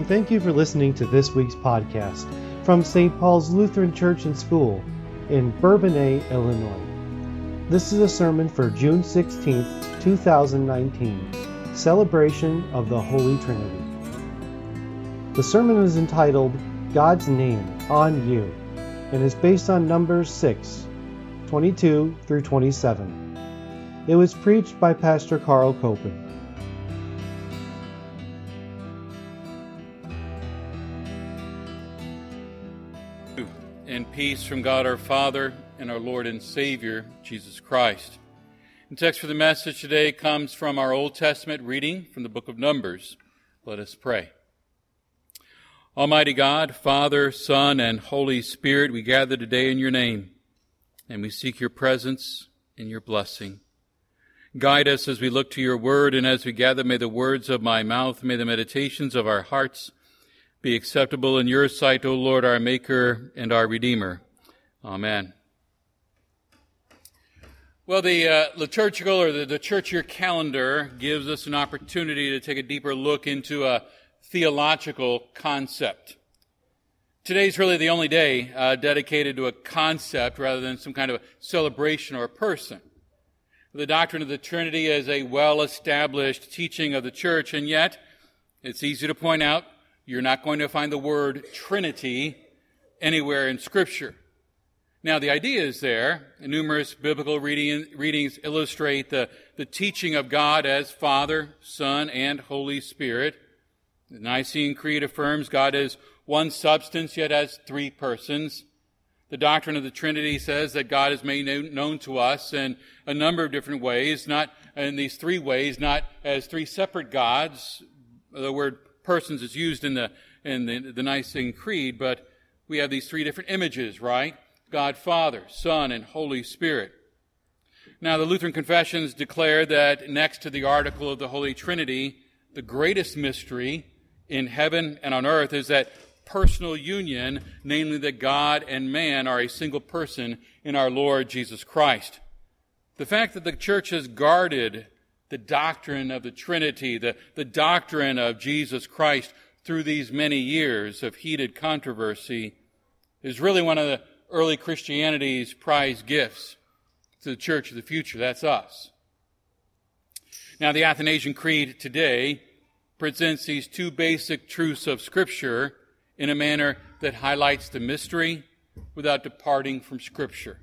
and thank you for listening to this week's podcast from St. Paul's Lutheran Church and School in Bourbonnais, Illinois. This is a sermon for June 16, 2019, celebration of the Holy Trinity. The sermon is entitled God's Name on You and is based on Numbers 6, 22 through 27. It was preached by Pastor Carl Koeppen. Peace from God our Father and our Lord and Savior, Jesus Christ. The text for the message today comes from our Old Testament reading from the book of Numbers. Let us pray. Almighty God, Father, Son, and Holy Spirit, we gather today in your name, and we seek your presence and your blessing. Guide us as we look to your word, and as we gather, may the words of my mouth, may the meditations of our hearts be acceptable in your sight, O Lord, our Maker and our Redeemer. Amen. Well, the uh, liturgical or the, the church year calendar gives us an opportunity to take a deeper look into a theological concept. Today's really the only day uh, dedicated to a concept rather than some kind of a celebration or a person. The doctrine of the Trinity is a well established teaching of the church, and yet it's easy to point out you're not going to find the word Trinity anywhere in Scripture. Now, the idea is there. Numerous biblical reading, readings illustrate the, the teaching of God as Father, Son, and Holy Spirit. The Nicene Creed affirms God is one substance, yet has three persons. The doctrine of the Trinity says that God is made known to us in a number of different ways, not in these three ways, not as three separate gods. The word persons is used in the, in the, the Nicene Creed, but we have these three different images, right? God Father, Son, and Holy Spirit. Now, the Lutheran confessions declare that next to the article of the Holy Trinity, the greatest mystery in heaven and on earth is that personal union, namely that God and man are a single person in our Lord Jesus Christ. The fact that the church has guarded the doctrine of the Trinity, the, the doctrine of Jesus Christ through these many years of heated controversy is really one of the early Christianity's prized gifts to the church of the future. That's us. Now, the Athanasian Creed today presents these two basic truths of Scripture in a manner that highlights the mystery without departing from Scripture.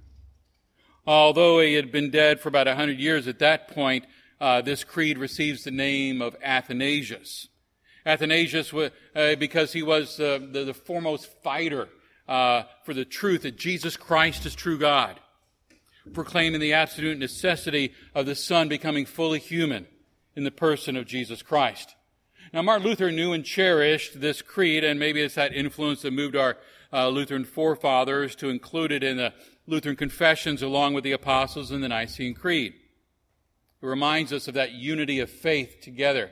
Although he had been dead for about a hundred years at that point, uh, this creed receives the name of Athanasius. Athanasius, uh, because he was uh, the, the, foremost fighter uh, for the truth that Jesus Christ is true God, proclaiming the absolute necessity of the Son becoming fully human in the person of Jesus Christ. Now, Martin Luther knew and cherished this creed, and maybe it's that influence that moved our uh, Lutheran forefathers to include it in the Lutheran confessions along with the apostles in the Nicene Creed. It reminds us of that unity of faith together,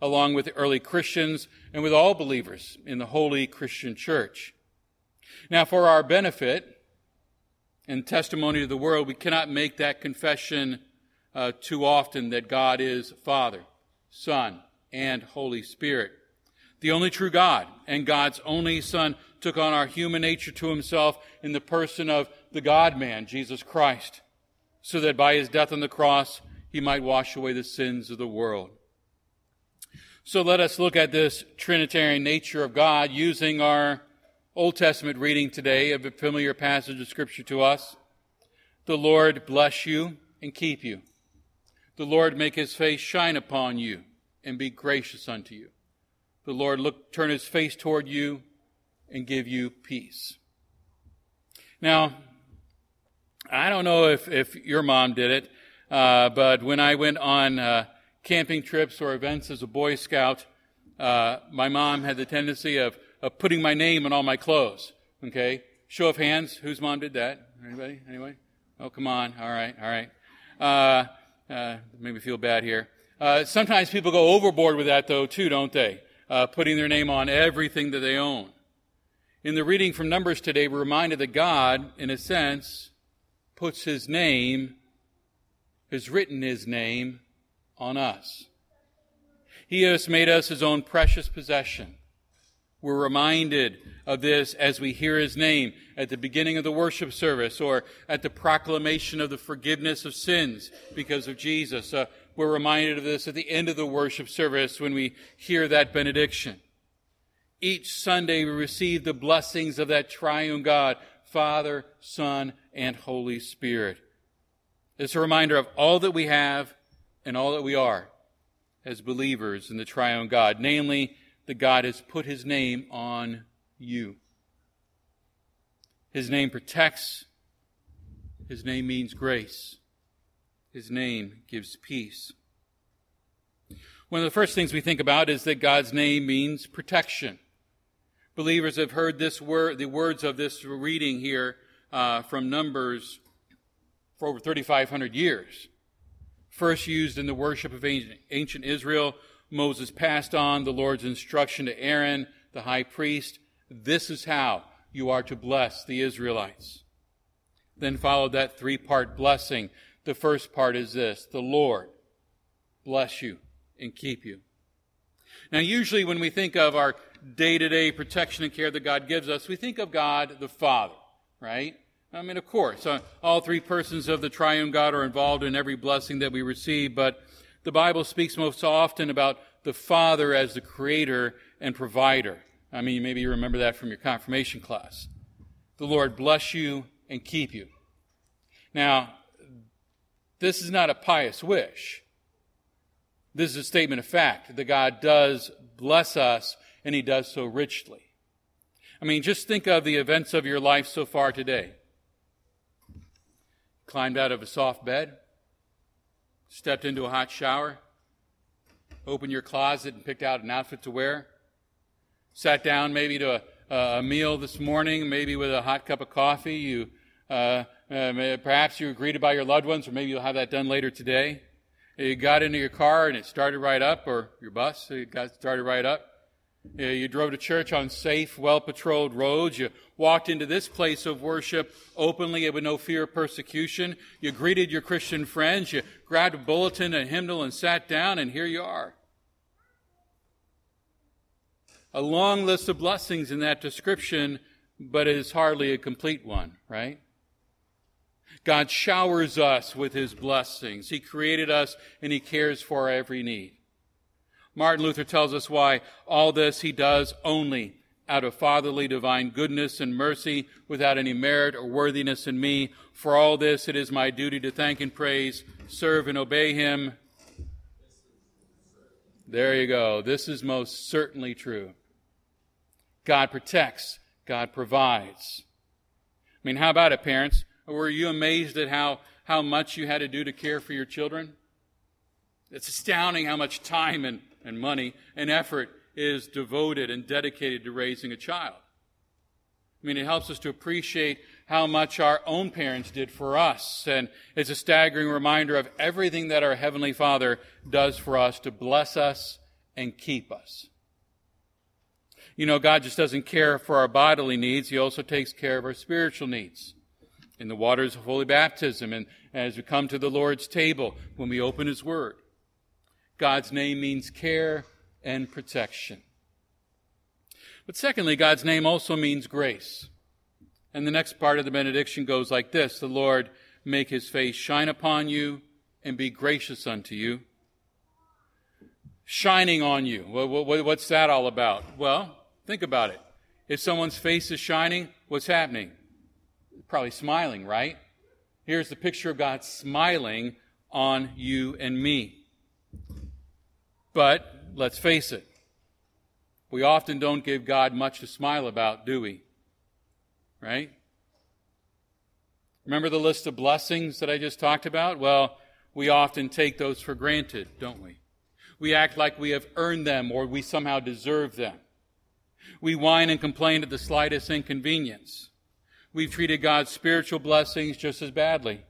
along with the early Christians and with all believers in the holy Christian church. Now, for our benefit and testimony to the world, we cannot make that confession uh, too often that God is Father, Son, and Holy Spirit. The only true God and God's only Son took on our human nature to himself in the person of the God man, Jesus Christ, so that by his death on the cross, he might wash away the sins of the world. So let us look at this Trinitarian nature of God using our Old Testament reading today of a familiar passage of Scripture to us. The Lord bless you and keep you. The Lord make his face shine upon you and be gracious unto you. The Lord look, turn his face toward you and give you peace. Now, I don't know if, if your mom did it, uh, but when I went on uh, camping trips or events as a Boy Scout, uh, my mom had the tendency of, of putting my name on all my clothes. Okay? Show of hands. Whose mom did that? Anybody? Anyway? Oh, come on. All right. All right. Uh, uh, made me feel bad here. Uh, sometimes people go overboard with that, though, too, don't they? Uh, putting their name on everything that they own. In the reading from Numbers today, we're reminded that God, in a sense, puts His name, has written His name on us. He has made us His own precious possession, We're reminded of this as we hear his name at the beginning of the worship service or at the proclamation of the forgiveness of sins because of Jesus. Uh, we're reminded of this at the end of the worship service when we hear that benediction. Each Sunday we receive the blessings of that triune God, Father, Son, and Holy Spirit. It's a reminder of all that we have and all that we are as believers in the triune God, namely, that God has put his name on you. His name protects, his name means grace, his name gives peace. One of the first things we think about is that God's name means protection. Believers have heard this word, the words of this reading here uh, from Numbers for over 3,500 years. First used in the worship of ancient Israel, Moses passed on the Lord's instruction to Aaron, the high priest. This is how you are to bless the Israelites. Then followed that three part blessing. The first part is this the Lord bless you and keep you. Now, usually when we think of our day to day protection and care that God gives us, we think of God the Father, right? I mean, of course, uh, all three persons of the triune God are involved in every blessing that we receive, but the Bible speaks most often about the Father as the creator and provider. I mean, maybe you remember that from your confirmation class. The Lord bless you and keep you. Now, this is not a pious wish. This is a statement of fact that God does bless us and he does so richly. I mean, just think of the events of your life so far today. Climbed out of a soft bed, stepped into a hot shower, opened your closet and picked out an outfit to wear, sat down maybe to a, a meal this morning, maybe with a hot cup of coffee. You, uh, uh, perhaps you were greeted by your loved ones, or maybe you'll have that done later today. You got into your car and it started right up, or your bus, it got started right up. You drove to church on safe, well patrolled roads. You walked into this place of worship openly and with no fear of persecution. You greeted your Christian friends. You grabbed a bulletin, a hymnal, and sat down, and here you are. A long list of blessings in that description, but it is hardly a complete one, right? God showers us with his blessings. He created us and he cares for our every need. Martin Luther tells us why all this he does only out of fatherly divine goodness and mercy without any merit or worthiness in me. For all this it is my duty to thank and praise, serve and obey him. There you go. This is most certainly true. God protects. God provides. I mean, how about it, parents? Were you amazed at how, how much you had to do to care for your children? It's astounding how much time and, and money and effort is devoted and dedicated to raising a child. I mean, it helps us to appreciate how much our own parents did for us. And it's a staggering reminder of everything that our Heavenly Father does for us to bless us and keep us. You know, God just doesn't care for our bodily needs, He also takes care of our spiritual needs in the waters of holy baptism and as we come to the Lord's table when we open His Word. God's name means care and protection. But secondly, God's name also means grace. And the next part of the benediction goes like this The Lord make his face shine upon you and be gracious unto you. Shining on you. What's that all about? Well, think about it. If someone's face is shining, what's happening? Probably smiling, right? Here's the picture of God smiling on you and me. But let's face it, we often don't give God much to smile about, do we? Right? Remember the list of blessings that I just talked about? Well, we often take those for granted, don't we? We act like we have earned them or we somehow deserve them. We whine and complain at the slightest inconvenience. We've treated God's spiritual blessings just as badly.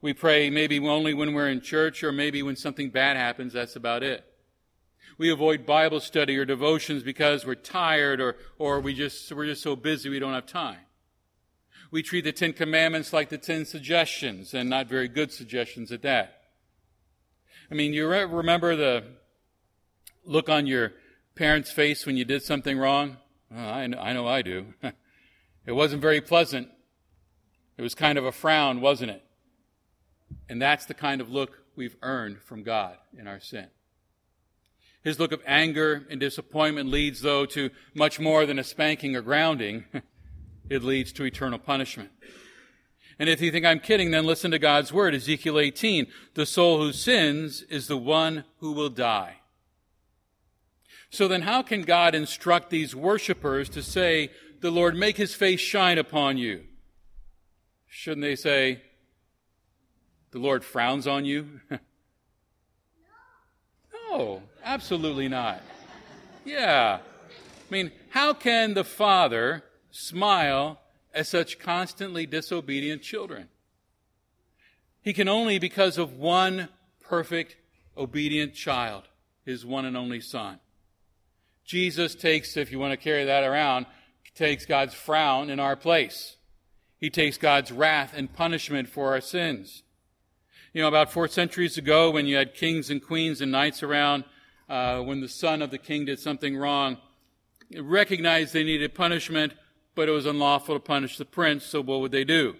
We pray maybe only when we're in church or maybe when something bad happens, that's about it. We avoid Bible study or devotions because we're tired or, or we just, we're just so busy we don't have time. We treat the Ten Commandments like the Ten Suggestions and not very good suggestions at that. I mean, you remember the look on your parents' face when you did something wrong? I, know, I know I do. it wasn't very pleasant. It was kind of a frown, wasn't it? And that's the kind of look we've earned from God in our sin. His look of anger and disappointment leads, though, to much more than a spanking or grounding. it leads to eternal punishment. And if you think I'm kidding, then listen to God's word, Ezekiel 18. The soul who sins is the one who will die. So then how can God instruct these worshippers to say, the Lord make his face shine upon you? Shouldn't they say, the Lord frowns on you? no, absolutely not. Yeah. I mean, how can the Father smile at such constantly disobedient children? He can only because of one perfect, obedient child, his one and only Son. Jesus takes, if you want to carry that around, takes God's frown in our place. He takes God's wrath and punishment for our sins. You know, about four centuries ago, when you had kings and queens and knights around, uh, when the son of the king did something wrong, recognized they needed punishment, but it was unlawful to punish the prince, so what would they do?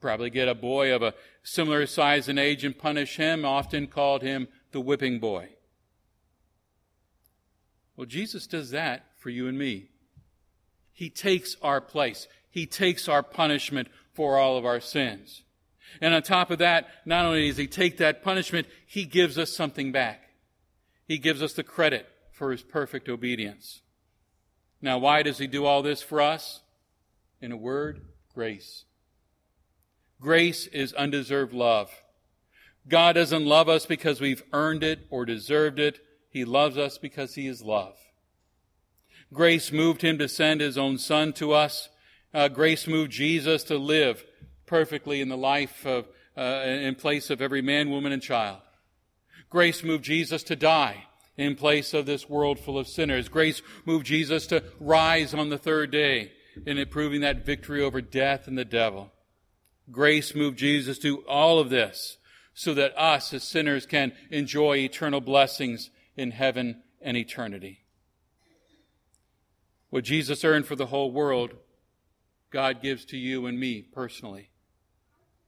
Probably get a boy of a similar size and age and punish him, often called him the whipping boy. Well, Jesus does that for you and me. He takes our place. He takes our punishment for all of our sins. And on top of that, not only does he take that punishment, he gives us something back. He gives us the credit for his perfect obedience. Now, why does he do all this for us? In a word, grace. Grace is undeserved love. God doesn't love us because we've earned it or deserved it. He loves us because he is love. Grace moved him to send his own son to us. Uh, grace moved Jesus to live perfectly in the life of, uh, in place of every man, woman, and child. Grace moved Jesus to die in place of this world full of sinners. Grace moved Jesus to rise on the third day in proving that victory over death and the devil. Grace moved Jesus to all of this so that us as sinners can enjoy eternal blessings in heaven and eternity. What Jesus earned for the whole world, God gives to you and me personally.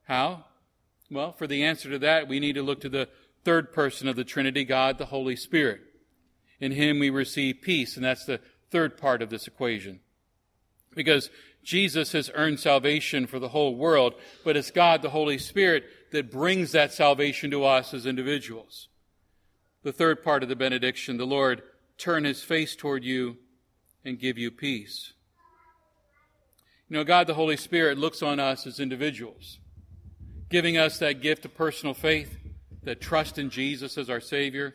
How? Well, for the answer to that, we need to look to the third person of the Trinity, God, the Holy Spirit. In Him we receive peace, and that's the third part of this equation. Because Jesus has earned salvation for the whole world, but it's God, the Holy Spirit, that brings that salvation to us as individuals. The third part of the benediction, the Lord turn His face toward you and give you peace. You know, God, the Holy Spirit, looks on us as individuals giving us that gift of personal faith, that trust in Jesus as our Savior.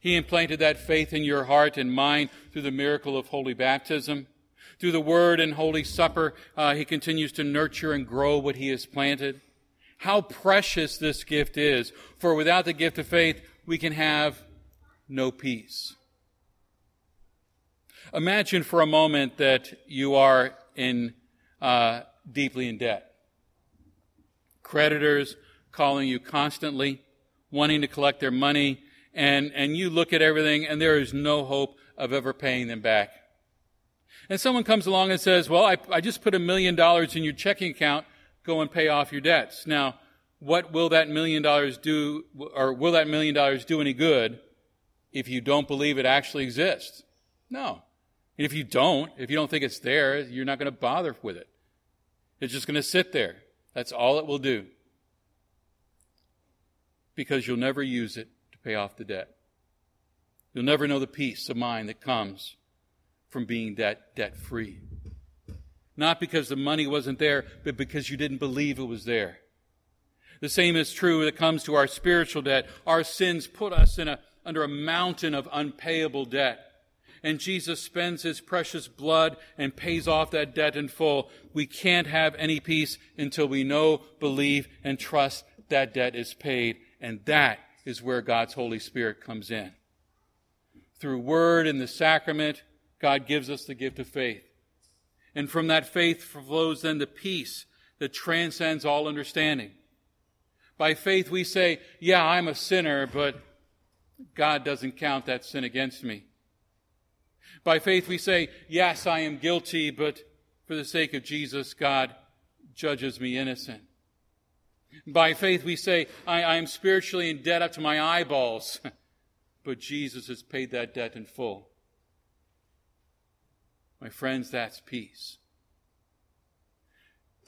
He implanted that faith in your heart and mind through the miracle of holy baptism. Through the Word and Holy Supper, uh, He continues to nurture and grow what He has planted. How precious this gift is, for without the gift of faith, we can have no peace. Imagine for a moment that you are in uh, deeply in debt creditors calling you constantly, wanting to collect their money, and, and you look at everything and there is no hope of ever paying them back. And someone comes along and says, well, I, I just put a million dollars in your checking account, go and pay off your debts. Now, what will that million dollars do, or will that million dollars do any good if you don't believe it actually exists? No. If you don't, if you don't think it's there, you're not going to bother with it. It's just going to sit there. That's all it will do. Because you'll never use it to pay off the debt. You'll never know the peace of mind that comes from being debt, debt free. Not because the money wasn't there, but because you didn't believe it was there. The same is true when it comes to our spiritual debt. Our sins put us in a, under a mountain of unpayable debt and Jesus spends his precious blood and pays off that debt in full, we can't have any peace until we know, believe, and trust that debt is paid. And that is where God's Holy Spirit comes in. Through word and the sacrament, God gives us the gift of faith. And from that faith flows then the peace that transcends all understanding. By faith, we say, Yeah, I'm a sinner, but God doesn't count that sin against me. By faith, we say, Yes, I am guilty, but for the sake of Jesus, God judges me innocent. By faith, we say, I, I am spiritually in debt up to my eyeballs, but Jesus has paid that debt in full. My friends, that's peace.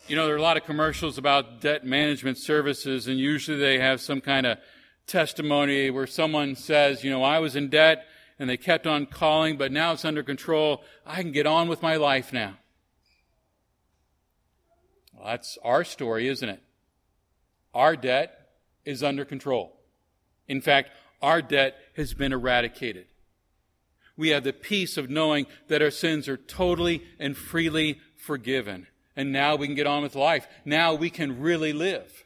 You know, there are a lot of commercials about debt management services, and usually they have some kind of testimony where someone says, you know, I was in debt and they kept on calling, but now it's under control. I can get on with my life now. Well, that's our story, isn't it? Our debt is under control. In fact, our debt has been eradicated. We have the peace of knowing that our sins are totally and freely forgiven. And now we can get on with life. Now we can really live.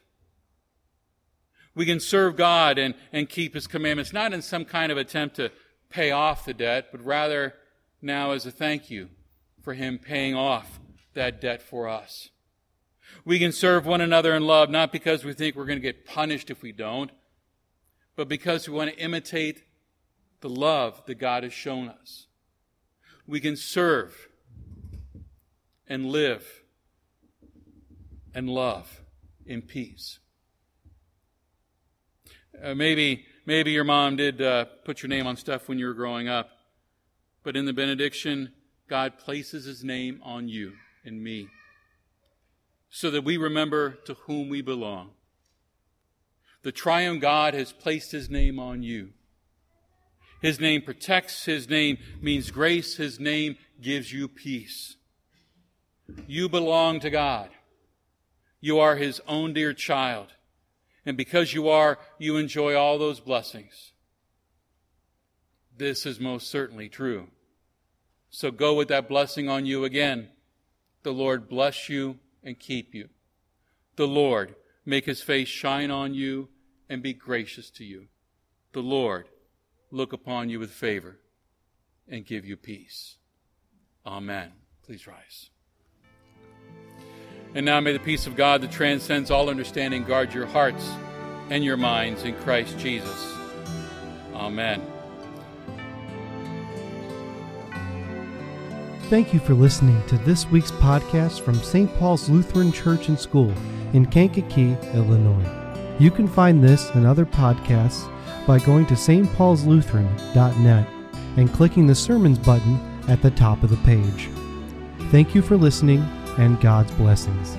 We can serve God and, and keep His commandments, not in some kind of attempt to pay off the debt, but rather now as a thank you for Him paying off that debt for us. We can serve one another in love, not because we think we're going to get punished if we don't, but because we want to imitate the love that God has shown us. We can serve and live and love in peace. Uh, maybe, maybe your mom did uh, put your name on stuff when you were growing up, but in the benediction, God places His name on you and me, so that we remember to whom we belong. The triune God has placed His name on you. His name protects. His name means grace. His name gives you peace. You belong to God. You are His own dear child. And because you are, you enjoy all those blessings. This is most certainly true. So go with that blessing on you again. The Lord bless you and keep you. The Lord make his face shine on you and be gracious to you. The Lord look upon you with favor and give you peace. Amen. Please rise. And now may the peace of God that transcends all understanding guard your hearts and your minds in Christ Jesus. Amen. Thank you for listening to this week's podcast from St. Paul's Lutheran Church and School in Kankakee, Illinois. You can find this and other podcasts by going to stpaulslutheran.net and clicking the sermons button at the top of the page. Thank you for listening and God's blessings.